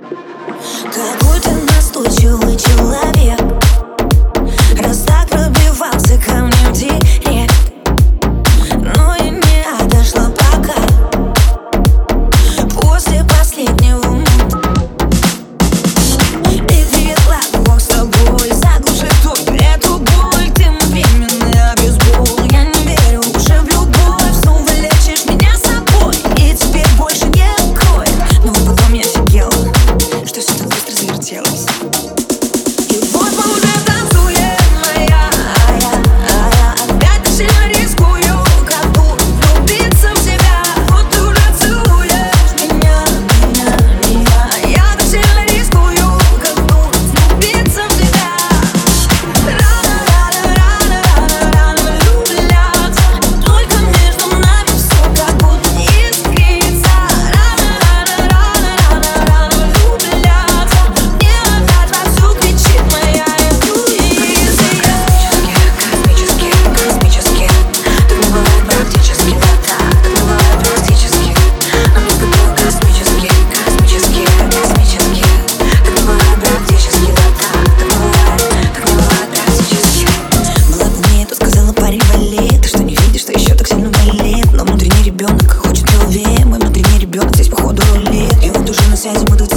Какой ты настойчивый человек Jardim mudo